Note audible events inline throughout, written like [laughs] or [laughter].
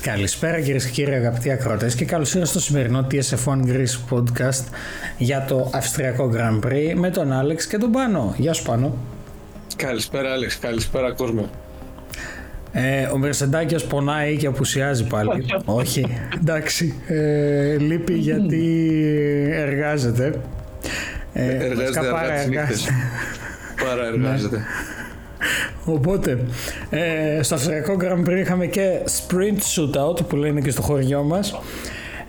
Καλησπέρα κυρίες και κύριοι αγαπητοί ακροατές και καλώς ήρθατε στο σημερινό TSF1 Greece podcast για το Αυστριακό Grand Prix με τον Άλεξ και τον Πάνο. Γεια σου Πάνο. Καλησπέρα Άλεξ, καλησπέρα κόσμο. Ε, ο Μερσεντάκιος πονάει και απουσιάζει πάλι. [laughs] Όχι, εντάξει. Ε, λείπει [laughs] γιατί εργάζεται. Ε, εργάζεται αργά τις νύχτες. [laughs] Παρά εργάζεται. Οπότε, ε, στο Αυστριακό Grand Prix είχαμε και sprint shootout που λένε και στο χωριό μας.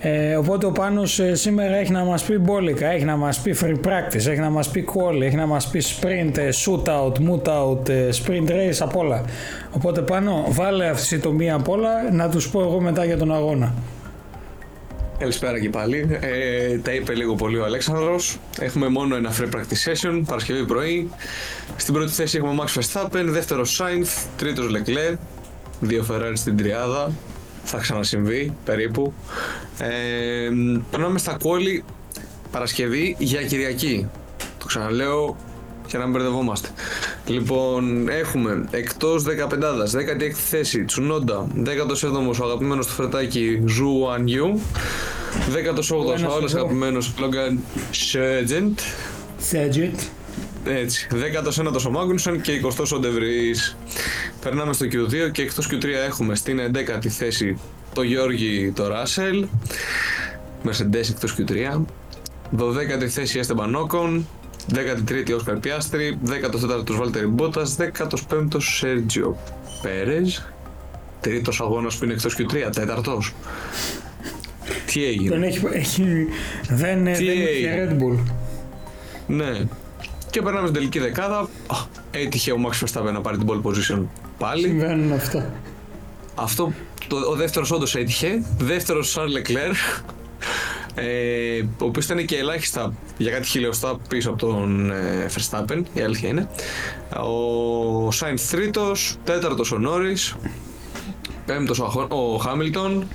Ε, οπότε ο Πάνος ε, σήμερα έχει να μας πει μπόλικα, έχει να μας πει free practice, έχει να μας πει call, έχει να μας πει sprint, ε, shootout, mootout, ε, sprint race, απ' όλα. Οπότε Πάνο, βάλε αυτή τη μία απ' όλα να τους πω εγώ μετά για τον αγώνα. Καλησπέρα και πάλι. Ε, τα είπε λίγο πολύ ο Αλέξανδρος. Έχουμε μόνο ένα free practice session, Παρασκευή πρωί. Στην πρώτη θέση έχουμε Max Verstappen, δεύτερο Sainz, τρίτος Leclerc, δύο Ferrari στην τριάδα. Θα ξανασυμβεί περίπου. Ε, περνάμε στα quali Παρασκευή για Κυριακή. Το ξαναλέω για να μην μπερδευόμαστε. Λοιπόν, έχουμε εκτός 15 16η θέση Τσουνόντα, 17ο ο αγαπημένος του φρετάκι Ζου Γουάν Γιου, 18ο ο άλλο αγαπημένος Λόγκαν Σέτζεντ. Σέτζεντ. Έτσι. 19ο ο Μάγνουσον και 20ο ο Ντεβρή. Περνάμε στο Q2 και εκτός Q3 έχουμε στην 11η θέση το Γιώργη το Ράσελ. Mercedes εκτός Q3. 12η θέση Έστεμπαν Όκον, 13η Όσκαρ Πιάστρη, 14ο Βάλτερη Μπότα, 15ο Σέρτζιο Πέρε. Τρίτος αγώνας που είναι εκτός Q3, τέταρτος. Τι έγινε; Δεν έχει, έχει, δεν, Τι δεν είχε Red Bull. Ναι. Και περνάμε στην τελική δεκάδα. Έτυχε ο Max Verstappen να πάρει την pole position πάλι. Συμβαίνουν αυτά. Αυτό, το, ο δεύτερος όντως έτυχε. Δεύτερος Charles Leclerc. Ε, ο οποίος ήταν και ελάχιστα για κάτι χιλιοστά πίσω από τον ε, Verstappen, η αλήθεια είναι. Ο Sainz τρίτος, τέταρτος ο Norris, πέμπτος ο Χάμιλτον,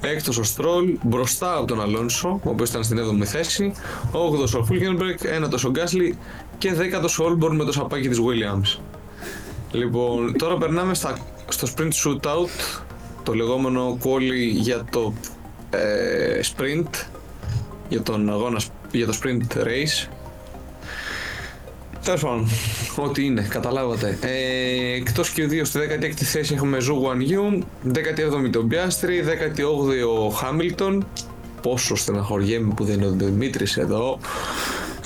έκτος ο Στρόλ, μπροστά από τον Αλόνσο, ο οποίος ήταν στην 7η θέση, 8ος ο Χούλκενμπεργκ, 9ος ο Γκάσλι και 10ος ο Όλμπον με το σαπάκι της Williams. Λοιπόν, τώρα περνάμε στα, στο sprint shootout, το λεγόμενο quali για το ε, sprint, για τον αγώνα, για το sprint race. Τέλος πάντων, ό,τι είναι, καταλάβατε. Ε, Εκτός Q2, στη 16η θέση έχουμε Ζου Γουάν Γιου, 17η τον Πιάστρη, 18η ο Χάμιλτον. Πόσο στεναχωριέμαι που δεν είναι ο Δημήτρης εδώ.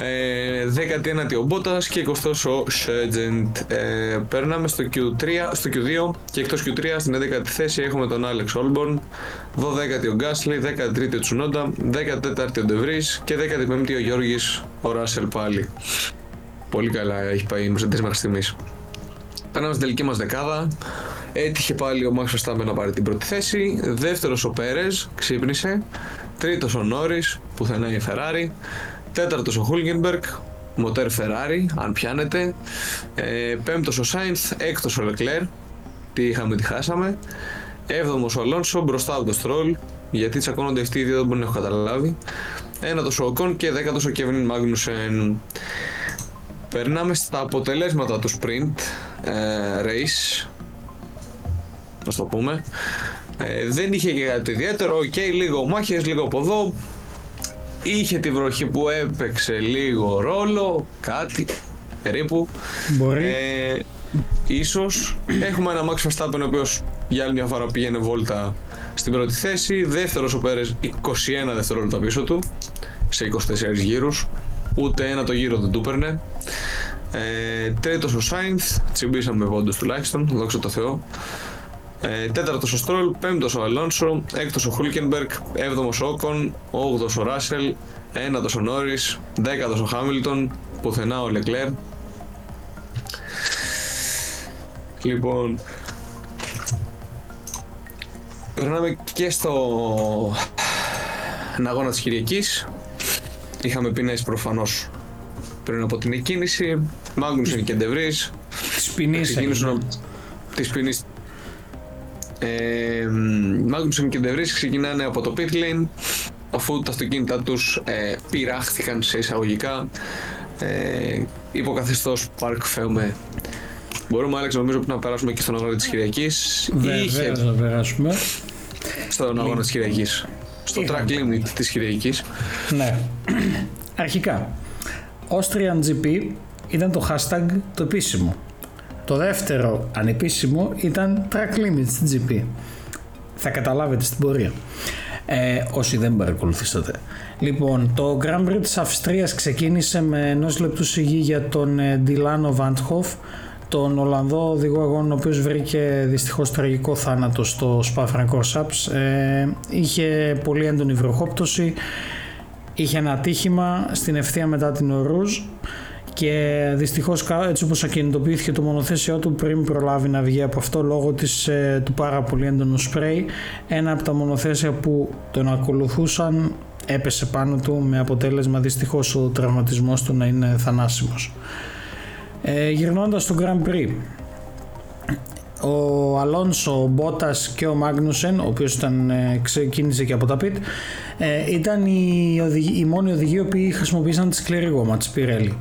Ε, 19η ο Μπότας και 20ο ο Σάρτζεντ. Ε, περνάμε στο, Q3, στο Q2 και εκτός Q3 στην 11η θέση έχουμε τον Άλεξ Όλμπον, 12η ο Γκάσλι, 13η ο Τσουνόντα, 14η ο Ντεβρή και 15η ο Γιώργης ο Ράσελ πάλι. Πολύ καλά έχει πάει η Mercedes μέχρι στιγμής. Περνάμε στην τελική μας δεκάδα. Έτυχε πάλι ο Max Verstappen να πάρει την πρώτη θέση. Δεύτερος ο Πέρες, ξύπνησε. Τρίτος ο Νόρι, πουθενά η Ferrari. Τέταρτος ο Χούλγενμπεργκ, μοτέρ Ferrari, αν πιάνετε. Ε, Πέμπτος ο Σάινθ, έκτος ο Λεκλέρ. Τι είχαμε, τι χάσαμε. Έβδομος ο Αλόνσο, μπροστά από το Στρόλ. Γιατί τσακώνονται αυτοί οι δύο, δεν μπορεί να έχω καταλάβει. Ένατος ο Οκόν και δέκατος ο Κέβιν Μάγνουσεν. Περνάμε στα αποτελέσματα του sprint ε, race. Να το πούμε. Ε, δεν είχε και κάτι ιδιαίτερο. Ok, okay, λίγο μάχες, λίγο από εδώ. Είχε τη βροχή που έπαιξε λίγο ρόλο, κάτι περίπου. Μπορεί. Ε, ίσως. Έχουμε ένα Max Verstappen ο οποίος για άλλη μια φορά πήγαινε βόλτα στην πρώτη θέση. Δεύτερος ο Πέρες 21 δευτερόλεπτα πίσω του σε 24 γύρους. Ούτε ένα το γύρο δεν του έπαιρνε. Ε, τρίτος ο Σάινθ, τσιμπήσαμε πόντους τουλάχιστον, δόξα τω Θεώ. Ε, τέταρτος ο Στρόλ, πέμπτος ο Αλόνσο, έκτος ο Χούλκενμπεργκ, έβδομος ο Όκον, όγδος ο Ράσελ, ένατος ο Νόρις, δέκατος ο Χάμιλτον, πουθενά ο Λεκλέρ. Λοιπόν, περνάμε και στο αγώνα της Κυριακής. Είχαμε πινέσει προφανώς πριν από την εκκίνηση. Μάγνουσεν και Ντεβρής. Τις ποινής Ξεκίνησαν τις ποινής ε, Μάγνουσεν και Ντεβρής ξεκινάνε από το pit lane αφού τα αυτοκίνητά τους ε, πειράχθηκαν σε εισαγωγικά ε, υποκαθεστώς Park Φέουμε Μπορούμε Άλεξ νομίζω να περάσουμε και στον αγώνα της Κυριακής Βεβαίως να περάσουμε. στον αγώνα της Κυριακής. Στο Είχαμε. track limit της Κυριακής. Ναι. [clears throat] Αρχικά, Austrian GP ήταν το hashtag το επίσημο. Το δεύτερο ανεπίσημο ήταν track limits GP. Θα καταλάβετε στην πορεία. Ε, όσοι δεν παρακολουθήσατε. Λοιπόν, το Grand Prix της Αυστρίας ξεκίνησε με ενός λεπτού σιγή για τον ε, Ντιλάνο Βαντχοφ, τον Ολλανδό οδηγό αγώνων, ο οποίος βρήκε δυστυχώς τραγικό θάνατο στο Spa Francorchamps. Ε, είχε πολύ έντονη βροχόπτωση, είχε ένα ατύχημα στην ευθεία μετά την Ορούζ και δυστυχώς κα- έτσι όπως ακινητοποιήθηκε το μονοθέσιό του πριν προλάβει να βγει από αυτό λόγω της, ε, του πάρα πολύ έντονου σπρέι ένα από τα μονοθέσια που τον ακολουθούσαν έπεσε πάνω του με αποτέλεσμα δυστυχώς ο τραυματισμός του να είναι θανάσιμος. Ε, γυρνώντας στο Grand Prix ο Αλόνσο, ο Μπότας και ο Μάγνουσεν, ο οποίος ήταν, ε, ξεκίνησε και από τα πιτ, ε, ήταν οι, οδηγοί, οι μόνοι οδηγοί οι οποίοι χρησιμοποίησαν τη σκληρή γόμα της Pirelli.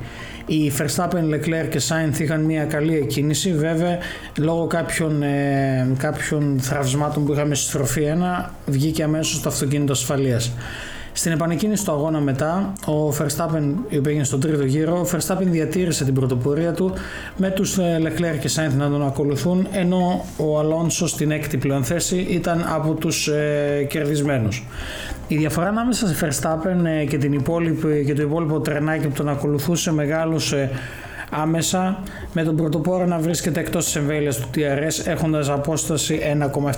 Οι Verstappen, Leclerc και Sainz είχαν μια καλή εκκίνηση, βέβαια λόγω κάποιων, ε, κάποιων θραυσμάτων που είχαμε στη στροφή 1 βγήκε αμέσως το αυτοκίνητο ασφαλείας. Στην επανεκκίνηση του αγώνα μετά, ο Verstappen, η οποία έγινε στον τρίτο γύρο, ο Verstappen διατήρησε την πρωτοπορία του με τους ε, Leclerc και Sainz να τον ακολουθούν, ενώ ο Αλόνσο στην έκτη πλέον θέση ήταν από τους ε, κερδισμένους. Η διαφορά ανάμεσα σε Verstappen ε, και, την υπόλοιπη, και το υπόλοιπο τρενάκι που τον ακολουθούσε μεγάλωσε άμεσα με τον πρωτοπόρο να βρίσκεται εκτός της εμβέλειας του TRS έχοντας απόσταση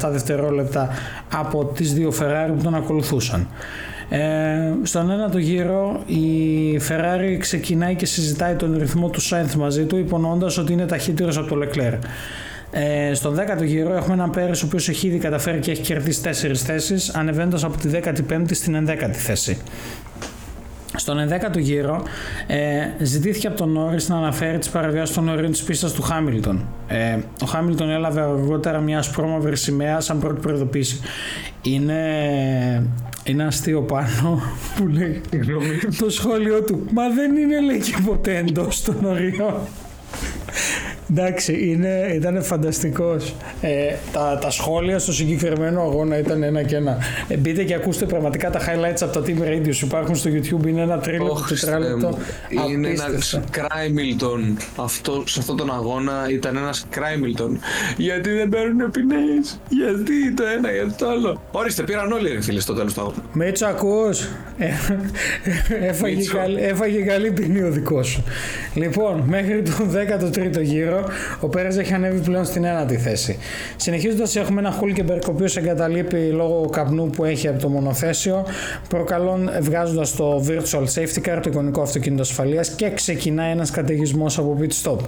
1,7 δευτερόλεπτα από τις δύο Ferrari που τον ακολουθούσαν. Ε, στον ένατο γύρο η Ferrari ξεκινάει και συζητάει τον ρυθμό του Sainz μαζί του υπονοώντας ότι είναι ταχύτερος από το Leclerc. Ε, στον 10ο γύρο έχουμε έναν Πέρες ο οποίος έχει ήδη καταφέρει και έχει κερδίσει 4 θέσεις ανεβαίνοντας από τη 15η στην 11η θέση. Στον 11ο γύρο ε, ζητήθηκε από τον Νόρις να αναφέρει τις παραβιάσεις των ορίων της πίστας του Χάμιλτον. Ε, ο Χάμιλτον έλαβε αργότερα μια ασπρόμαυρη σημαία σαν πρώτη προειδοποίηση. Είναι, είναι αστείο πάνω που λέει το σχόλιο του. Μα δεν είναι λέει και ποτέ εντός των ορίων. Εντάξει, είναι, ήταν φανταστικός. Ε, τα, τα σχόλια στο συγκεκριμένο αγώνα ήταν ένα και ένα. Ε, μπείτε και ακούστε πραγματικά τα highlights από τα Team Radio που υπάρχουν στο YouTube. Είναι ένα τρίλεπτο, Ωχ, Χριστέ τετράλεπτο. μου. Είναι ένας Απίστευτο. Κράιμιλτον. Αυτό, σε αυτόν τον αγώνα ήταν ένας Κράιμιλτον. Γιατί δεν παίρνουν ποινέ. Γιατί το ένα, γιατί το άλλο. Ορίστε, πήραν όλοι ρε φίλε στο τέλος του αγώνα. Μίτσο, ακούς; Ε, έφαγε, Μίτσο. καλή, έφαγε καλή ποινή ο δικός σου. Λοιπόν, μέχρι τον 13ο γύρο, ο Πέρες έχει ανέβει πλέον στην ένατη θέση. Συνεχίζοντας έχουμε ένα Χούλκεμπερκ ο οποίος εγκαταλείπει λόγω καπνού που έχει από το μονοθέσιο, προκαλών βγάζοντας το Virtual Safety Car, το εικονικό αυτοκίνητο ασφαλείας και ξεκινάει ένας καταιγισμός από pit stop.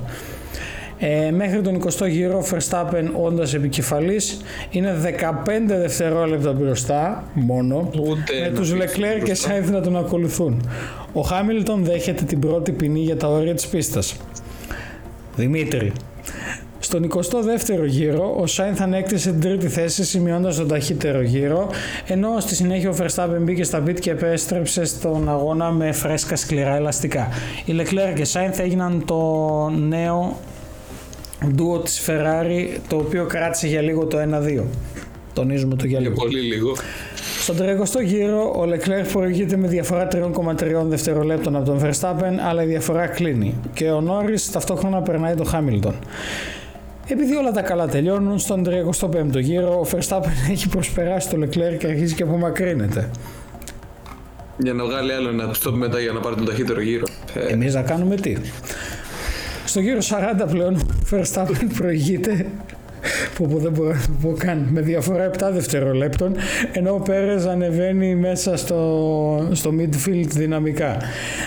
Ε, μέχρι τον 20ο γύρο, ο Verstappen όντας επικεφαλής είναι 15 δευτερόλεπτα μπροστά μόνο Ούτε με ένα τους πίσω Leclerc και μπροστά. Sainz να τον ακολουθούν. Ο Χάμιλτον δέχεται την πρώτη ποινή για τα όρια της πίστας. Δημήτρη. Στον 22ο γύρο, ο Σάινθ ανέκτησε την τρίτη θέση σημειώντας τον ταχύτερο γύρο, ενώ στη συνέχεια ο Verstappen μπήκε στα πιτ και επέστρεψε στον αγώνα με φρέσκα σκληρά ελαστικά. Οι Leclerc και Sainz έγιναν το νέο ντουο της Ferrari, το οποίο κράτησε για λίγο το 1-2. Τονίζουμε το για Για λίγο. πολύ λίγο. Στον 30ο γύρο, ο Leclerc προηγείται με διαφορά 3,3 δευτερολέπτων από τον Verstappen, αλλά η διαφορά κλείνει και ο Norris ταυτόχρονα περνάει τον Hamilton. Επειδή όλα τα καλά τελειώνουν, στον 35ο γύρο ο Verstappen έχει προσπεράσει τον Leclerc και αρχίζει και απομακρύνεται. Για να βγάλει άλλο ένα stop μετά για να πάρει τον ταχύτερο γύρο. Ε, Εμείς να κάνουμε τι; Στο γύρο 40 πλέον ο Verstappen προηγείται που, που δεν μπορώ να το πω καν με διαφορά 7 δευτερολέπτων ενώ ο Πέρες ανεβαίνει μέσα στο, στο midfield δυναμικά.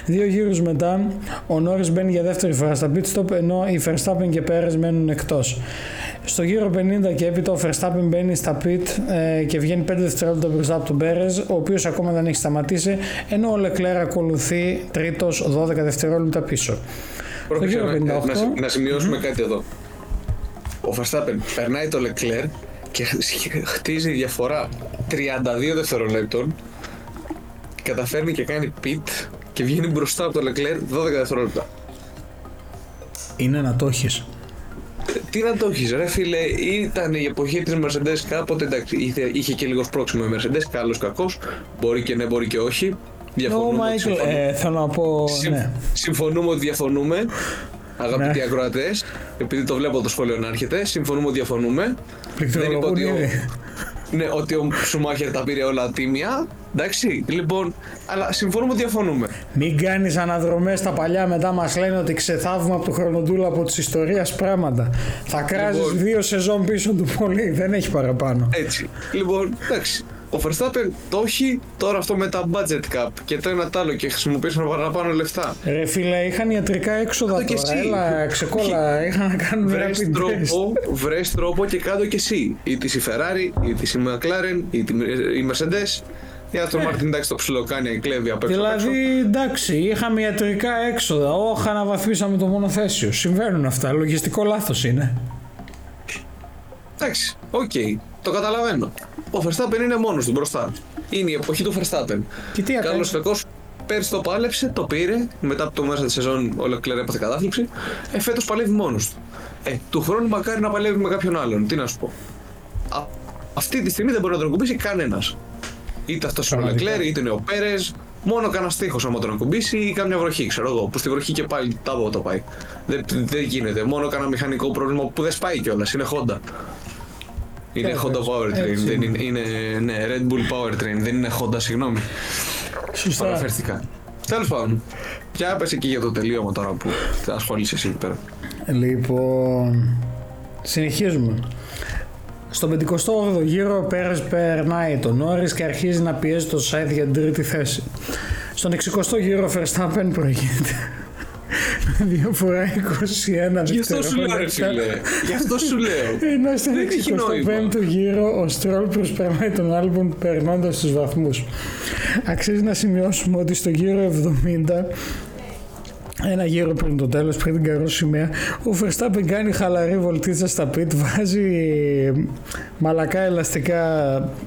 Δύο γύρους μετά ο Νόρις μπαίνει για δεύτερη φορά στα pit stop ενώ οι Verstappen και Πέρες μένουν εκτός. Στο γύρο 50 και έπειτα ο Verstappen μπαίνει στα pit ε, και βγαίνει 5 δευτερόλεπτα μπροστά από τον Πέρες ο οποίος ακόμα δεν έχει σταματήσει ενώ ο Leclerc ακολουθεί τρίτος 12 δευτερόλεπτα πίσω. πρόκειται γύρο να, 58. να, συ- να σημειώσουμε κάτι εδώ. Ο Verstappen περνάει το Leclerc και χ- χτίζει διαφορά 32 δευτερολέπτων. Καταφέρνει και κάνει pit και βγαίνει μπροστά από το Leclerc 12 δευτερόλεπτα. Είναι να το έχεις. Τι να το έχεις, ρε φίλε, ήταν η εποχή της Mercedes κάποτε. Εντάξει, είχε, είχε και λίγο πρόξιμο η Mercedes, καλός κακός. Μπορεί και ναι, μπορεί και όχι. Διαφωνούμε. Μάικλ, ε, θέλω να πω. Συμ, ναι. Συμφωνούμε ότι διαφωνούμε. Αγαπητοί ναι. ακροατές, επειδή το βλέπω το σχόλιο να έρχεται, συμφωνούμε ότι διαφωνούμε. Δεν είπα ότι, ο, ναι, ότι ο Σουμάχερ τα πήρε όλα τίμια. Εντάξει, λοιπόν, αλλά συμφωνούμε ότι διαφωνούμε. Μην κάνεις αναδρομές στα παλιά, μετά μας λένε ότι ξεθάβουμε από το χρονοτούλα από τη ιστορία πράγματα. Θα κράζεις λοιπόν, δύο σεζόν πίσω του πολύ, δεν έχει παραπάνω. Έτσι. Λοιπόν, εντάξει. Ο Verstappen το έχει τώρα αυτό με τα budget cap και το ένα τ' άλλο και χρησιμοποιήσαν παραπάνω λεφτά. Ρε φίλε, είχαν ιατρικά έξοδα τώρα, εσύ. έλα ξεκόλα, [laughs] είχαν να κάνουν βρες τρόπο, βρες τρόπο και κάτω και εσύ. Είτε η Ferrari, είτε η McLaren, είτε η Mercedes. Η Aston ε. Martin εντάξει το ψιλοκάνει, κλέβει απ' έξω. Δηλαδή εντάξει, είχαμε ιατρικά έξοδα, όχι αναβαθμίσαμε το μονοθέσιο. Συμβαίνουν αυτά, λογιστικό λάθος είναι. Εντάξει, ok, okay, το καταλαβαίνω. Ο Verstappen είναι μόνος του μπροστά. Είναι η εποχή του Verstappen. Και τι Καλός κακό πέρσι το πάλεψε, το πήρε. Μετά από το μέσα της σεζόν ο Leclerc έπαθε κατάθλιψη. Ε, φέτος παλεύει μόνος του. Ε, του χρόνου μακάρι να παλεύει με κάποιον άλλον. Τι να σου πω. Α, αυτή τη στιγμή δεν μπορεί να τον ακουμπήσει κανένας. Είτε αυτός ο Leclerc, είτε είναι ο Πέρες. Μόνο κανένα τείχο άμα τον ακουμπήσει ή κάμια βροχή, ξέρω εγώ. Που στη βροχή και πάλι τα το πάει. Δεν, δεν γίνεται. Μόνο κανένα μηχανικό πρόβλημα που δεν σπάει κιόλας. Είναι Honda. Είναι Honda Powertrain, δεν είναι, είναι ναι, Red Bull Powertrain, δεν είναι Honda, συγγνώμη. Σωστά. Παραφέρθηκα. Τέλος πάντων, ποια πες εκεί για το τελείωμα τώρα που θα ασχολείσαι εσύ πέρα. Λοιπόν, συνεχίζουμε. Στο 58ο γύρο ο Πέρες περνάει τον Νόρις και αρχίζει να πιέζει το site για την τρίτη θέση. Στον 60ο γύρο ο Verstappen προηγείται Δύο φορά 21 Γι' αυτό σου λέω, φίλε. Γι' αυτό σου λέω. Ενώ στον 65ο γύρο ο Στρόλ προσπερνάει τον άλμπομ περνώντας τους βαθμούς. Αξίζει να σημειώσουμε ότι στο γύρο 70 ένα γύρο πριν το τέλος, πριν την καρό σημαία, ο Verstappen κάνει χαλαρή βολτίτσα στα πιτ, βάζει μαλακά ελαστικά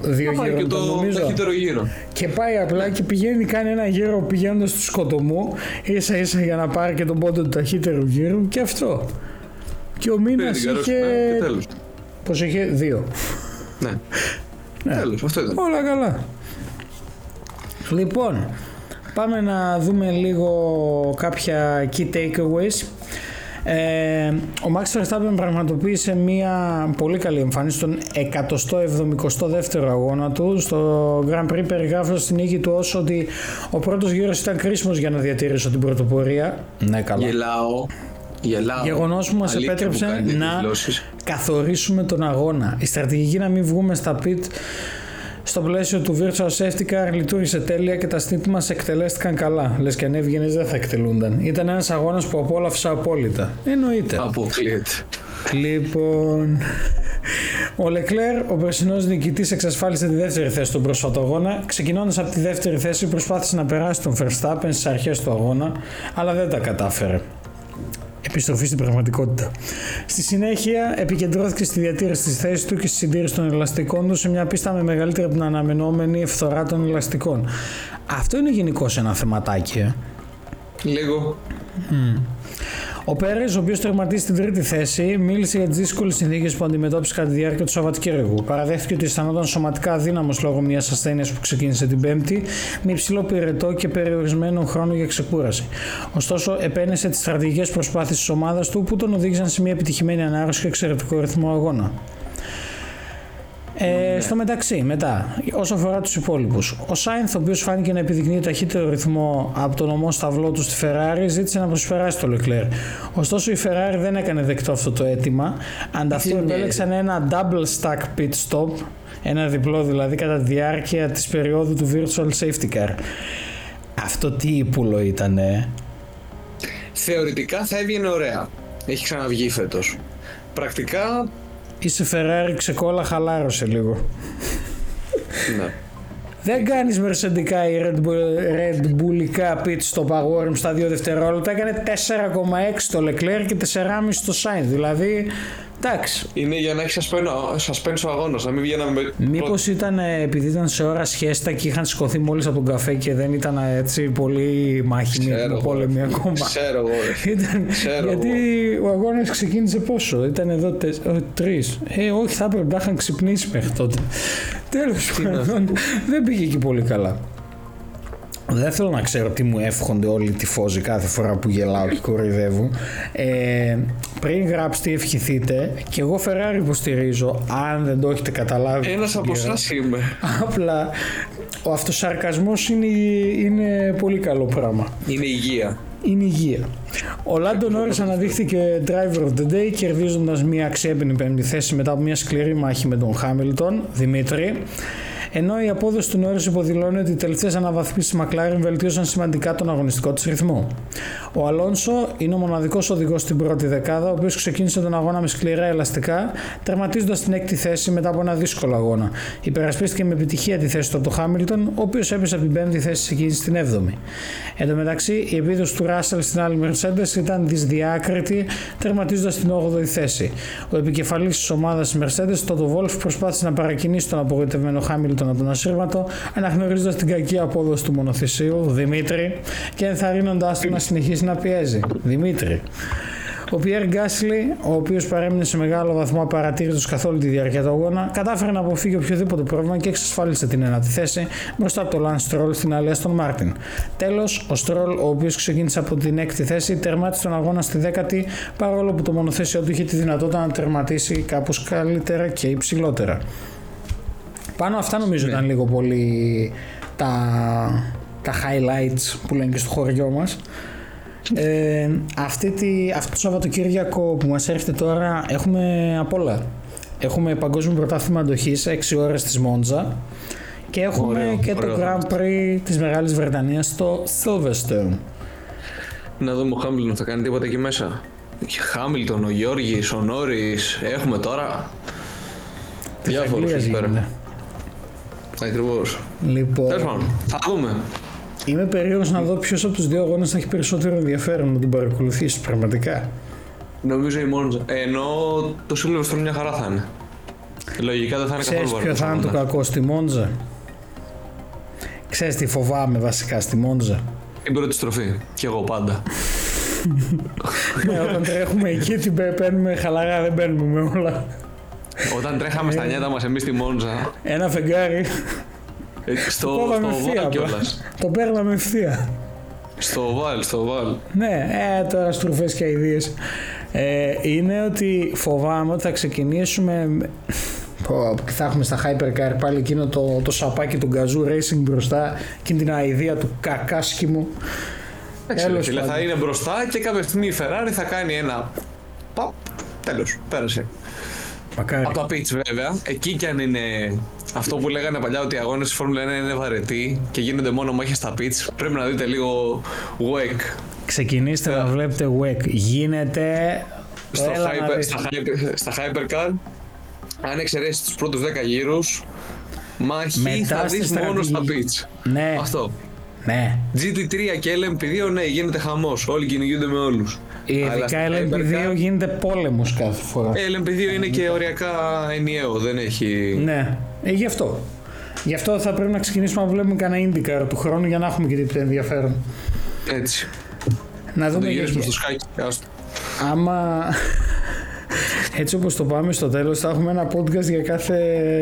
δύο γύρω, και το νομίζω. Γύρο. Και πάει απλά και πηγαίνει, κάνει ένα γύρο πηγαίνοντας του σκοτωμού, ίσα ίσα για να πάρει και τον πόντο του ταχύτερου γύρου και αυτό. Και ο Μίνας είχε... Πώς είχε, δύο. Ναι. ναι. Τέλος, αυτό ήταν. Όλα καλά. Λοιπόν, Πάμε να δούμε λίγο κάποια key takeaways. Ε, ο Max Verstappen πραγματοποίησε μια πολύ καλή εμφάνιση στον 172ο αγώνα του στο Grand Prix περιγράφοντας την νίκη του όσο ότι ο πρώτος γύρος ήταν κρίσιμος για να διατηρήσω την πρωτοπορία. Ναι καλά. Γελάω. Γελάω. Γεγονός που μας επέτρεψε να καθορίσουμε τον αγώνα. Η στρατηγική να μην βγούμε στα pit στο πλαίσιο του Virtual Safety Car λειτουργήσε τέλεια και τα στήτη μας εκτελέστηκαν καλά. Λες και αν έβγαινες δεν θα εκτελούνταν. Ήταν ένας αγώνας που απόλαυσα απόλυτα. Εννοείται. Αποκλείεται. Λοιπόν. Ο Λεκλέρ, ο περσινός νικητή, εξασφάλισε τη δεύτερη θέση στον πρόσφατο αγώνα. Ξεκινώντας από τη δεύτερη θέση, προσπάθησε να περάσει τον Verstappen στις αρχές του αγώνα, αλλά δεν τα κατάφερε επιστροφή στην πραγματικότητα. Στη συνέχεια επικεντρώθηκε στη διατήρηση της θέσης του και στη συντήρηση των ελαστικών του σε μια πίστα με μεγαλύτερη από την αναμενόμενη φθορά των ελαστικών. Αυτό είναι γενικώ ένα θεματάκι. Ε. Λίγο. Ο Πέρες, ο οποίος τερματίζει στην τρίτη θέση, μίλησε για τις δύσκολες συνθήκες που αντιμετώπισε κατά τη διάρκεια του Σαββατοκύριακου. Παραδέχθηκε ότι αισθανόταν σωματικά αδύναμος λόγω μιας ασθένειας που ξεκίνησε την Πέμπτη, με υψηλό πυρετό και περιορισμένο χρόνο για ξεκούραση. Ωστόσο, επένεσε τις στρατηγικές προσπάθειες της ομάδας του που τον οδήγησαν σε μια επιτυχημένη ανάρρωση και εξαιρετικό ρυθμό αγώνα. Ε, Στο μεταξύ, μετά, όσο αφορά τους υπόλοιπους, ο Σάινθ, ο οποίος φάνηκε να επιδεικνύει ταχύτερο ρυθμό από τον ομό σταυλό του στη Ferrari, ζήτησε να προσπεράσει το Leclerc. Ωστόσο, η Ferrari δεν έκανε δεκτό αυτό το αίτημα. Ανταυτού επέλεξαν ένα double stack pit stop, ένα διπλό δηλαδή, κατά τη διάρκεια της περίοδου του virtual safety car. Αυτό τι ύπουλο ήτανε; Θεωρητικά θα έβγαινε ωραία. Έχει ξαναβγεί φέτος. Πρακτικά Είσαι Ferrari, ξεκόλα, χαλάρωσε λίγο. Ναι. Δεν κάνεις μερσεντικά ή Red, Bull, Red Bullica pit στο Power στα 2 δευτερόλεπτα. Έκανε 4,6 το Leclerc και 4,5 το Sainz. Δηλαδή, Εντάξει. Είναι για να έχεις suspense ο αγώνας, να μην βγαίναμε. Μήπως ήταν ε, επειδή ήταν σε ώρα σχέστα και είχαν σηκωθεί μόλις από τον καφέ και δεν ήταν ε, έτσι πολύ μάχημοι Ξέρω εγώ, πόλεμοι ρε. ακόμα. Ξέρω εγώ. ρε. [laughs] Ήταν, Ξέρω γιατί ο αγώνας ξεκίνησε πόσο, ήταν εδώ τρεις. Ε, όχι, θα έπρεπε να είχαν ξυπνήσει μέχρι τότε. Τέλος πάντων, δεν πήγε και πολύ καλά. Δεν θέλω να ξέρω τι μου εύχονται όλοι οι τυφώζοι κάθε φορά που γελάω και κοροϊδεύω. Ε, πριν γράψετε ή ευχηθείτε, και εγώ Ferrari υποστηρίζω, αν δεν το έχετε καταλάβει. Ένας από εσά είμαι. Απλά ο αυτοσαρκασμός είναι, είναι πολύ καλό πράγμα. Είναι υγεία. Είναι υγεία. Ο Λάντο Νόρις αναδείχθηκε driver of the day κερδίζοντας μια αξιέπαινη πέμπτη θέση μετά από μια σκληρή μάχη με τον Χάμιλτον, Δημήτρη. Ενώ η απόδοση του Νόρις υποδηλώνει ότι οι τελευταίες αναβαθμίσεις της McLaren βελτίωσαν σημαντικά τον αγωνιστικό της ρυθμό. Ο Αλόνσο είναι ο μοναδικός οδηγός στην πρώτη δεκάδα, ο οποίος ξεκίνησε τον αγώνα με σκληρά ελαστικά, τερματίζοντας την έκτη θέση μετά από ένα δύσκολο αγώνα. Υπερασπίστηκε με επιτυχία τη θέση του από τον Χάμιλτον, ο οποίος έπεσε από την πέμπτη θέση και ξεκίνησε στην έβδομη. Εν τω μεταξύ, η επίδοση του Ράσελ στην άλλη Mercedes ήταν δυσδιάκριτη, τερματίζοντας την 8η θέση. Ο επικεφαλής της ομάδας της Mercedes, το Wolf, προσπάθησε να παρακινήσει τον απογοητευμένο Χάμιλτον από τον ασύρματο, αναγνωρίζοντας την κακή απόδοση του μονοθεσίου, Δημήτρη, και ενθαρρύνοντάς του να συνεχίσει να πιέζει. Δημήτρη. Ο Πιέρ Γκάσλι, ο οποίος παρέμεινε σε μεγάλο βαθμό απαρατήρητος καθ' όλη τη διάρκεια του αγώνα, κατάφερε να αποφύγει οποιοδήποτε πρόβλημα και εξασφάλισε την ένατη θέση μπροστά από τον Λανς Στρόλ στην άλλη Aston Martin. Τέλος, ο Στρόλ, ο οποίος ξεκίνησε από την έκτη θέση, τερμάτισε τον αγώνα στη δέκατη, παρόλο που το μονοθέσιο του είχε τη δυνατότητα να τερματίσει κάπως καλύτερα και υψηλότερα. Πάνω αυτά νομίζω ήταν λίγο πολύ τα, τα highlights που λένε και στο χωριό μας. Ε, αυτή τη, αυτό το Σαββατοκύριακο που μας έρχεται τώρα έχουμε απ' όλα. Έχουμε παγκόσμιο πρωτάθλημα αντοχής 6 ώρες της Μόντζα και έχουμε Ωραίο, και το ωραίο. Grand Prix της Μεγάλης Βρετανίας στο Silverstone. Να δούμε ο Χάμιλτον θα κάνει τίποτα εκεί μέσα. Χάμιλτον, ο Γιώργης, ο Νόρις, έχουμε τώρα. Διάφορους Αγγλίας εκεί πέρα. Γίνεται. Ακριβώς. Λοιπόν, Τέλος πάντων, θα δούμε. είμαι περίεργος να δω ποιος από τους δύο αγώνες θα έχει περισσότερο ενδιαφέρον να τον παρακολουθήσει πραγματικά. Νομίζω η Μόντζα. Ενώ το Silverstone μια χαρά θα είναι. Λογικά δεν θα είναι Ξέρεις καθόλου ποιο θα είναι το βαρετός κακό στη Μόντζα. Ξέρεις τι φοβάμαι βασικά στη Μόντζα. Την πρώτη στροφή. Κι εγώ πάντα. [laughs] ναι, όταν τρέχουμε εκεί την παι- παίρνουμε χαλαρά, δεν παίρνουμε με όλα. Όταν τρέχαμε στα νιάτα μας εμείς στη Μόντζα, Ένα φεγγάρι, ε, στο, το κόβαμε στο ευθεία. Βάλ απλά. κιόλας. Το παίρναμε ευθεία. Στο Βάλ, στο Βάλ. Ναι, ε, τώρα στροφές και αηδίες. Ε, είναι ότι φοβάμαι ότι θα ξεκινήσουμε... με- Πω, θα έχουμε στα Hypercar πάλι εκείνο το, το σαπάκι του Gazoo Racing μπροστά εκείνη την αηδία του κακάσκημου. Εντάξει, ρε Τέλος φίλε, θα πάντων. είναι μπροστά και κάποια στιγμή η Ferrari θα κάνει ένα. Παπ, τέλος, πέρασε. Μακάρι. Από τα pitch βέβαια, εκεί κι αν είναι αυτό που λέγανε παλιά ότι οι αγώνες της Φόρμουλα 1 είναι βαρετοί και γίνονται μόνο μάχες στα pitch, πρέπει να δείτε λίγο WEC Ξεκινήστε να βλέπετε WEC. Γίνεται. στο Έλα να hyper, δεις. στα, hyper, στα Hypercar. Αν εξαιρέσεις τους πρώτους 10 γύρους, μάχη Μετά θα στη δεις μόνο στα στρατηγική. pitch. Ναι, Αυτό. ναι. GT3 και LMP2, ναι, γίνεται χαμός. Όλοι κυνηγούνται με όλους. Αλλά Ειδικά στα LMP2 Hypercar, γίνεται πόλεμος κάθε φορά. Ε, LMP2 είναι και οριακά ενιαίο, δεν έχει. Ναι, ε, γι' αυτό. Γι' αυτό θα πρέπει να ξεκινήσουμε να βλέπουμε κανένα IndyCar του χρόνου για να έχουμε και τίποτα ενδιαφέρον. Έτσι. Να Θα το δούμε γυρίσουμε γιατί. στο σκάκι. Άστο. Άμα έτσι όπως το πάμε στο τέλος θα έχουμε ένα podcast για κάθε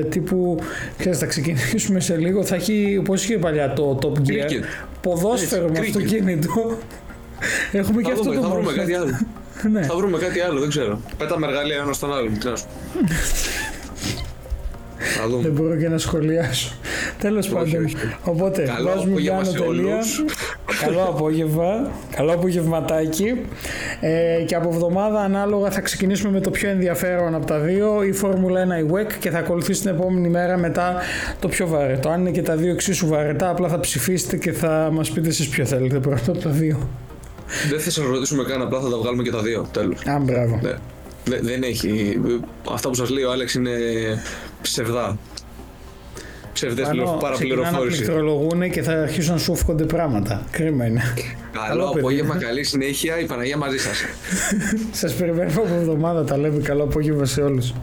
τύπου ξέρεις, θα ξεκινήσουμε σε λίγο θα έχει όπως είχε παλιά το Top Gear Cricket. ποδόσφαιρο με Έτσι, cricket. αυτοκίνητο έχουμε και Θα αυτό δούμε, το θα βρούμε μόρφο. κάτι άλλο. [laughs] ναι. Θα βρούμε κάτι άλλο, δεν ξέρω. Πέταμε εργαλεία ένα στον άλλον. τι να σου πω. [laughs] Θα δεν δούμε. μπορώ και να σχολιάσω τέλος πάντων όχι. οπότε Καλό βάζουμε απόγευμα πάνω σε τελεία όλους. καλό απόγευμα καλό απογευματάκι ε, και από εβδομάδα ανάλογα θα ξεκινήσουμε με το πιο ενδιαφέρον από τα δύο η Φόρμουλα 1 η WEC και θα ακολουθήσει την επόμενη μέρα μετά το πιο βαρετό αν είναι και τα δύο εξίσου βαρετά απλά θα ψηφίσετε και θα μας πείτε εσείς ποιο θέλετε πρώτο από τα δύο Δεν θα σα ρωτήσουμε καν, απλά θα τα βγάλουμε και τα δύο. Τέλος. Α, μπράβο. Δεν έχει. Αυτά που σας λέει ο Άλεξ είναι ψευδά. ψευδές Πάνω πληρο- ξεκινάνε να παραπληροφόρηση. πληκτρολογούν και θα αρχίσουν να σου φεύγονται πράγματα. Κρίμα είναι. Καλό παιδί. απόγευμα, καλή συνέχεια, η Παναγία μαζί σας. [laughs] Σας περιμένω από εβδομάδα. Τα λέμε. Καλό απόγευμα σε όλους.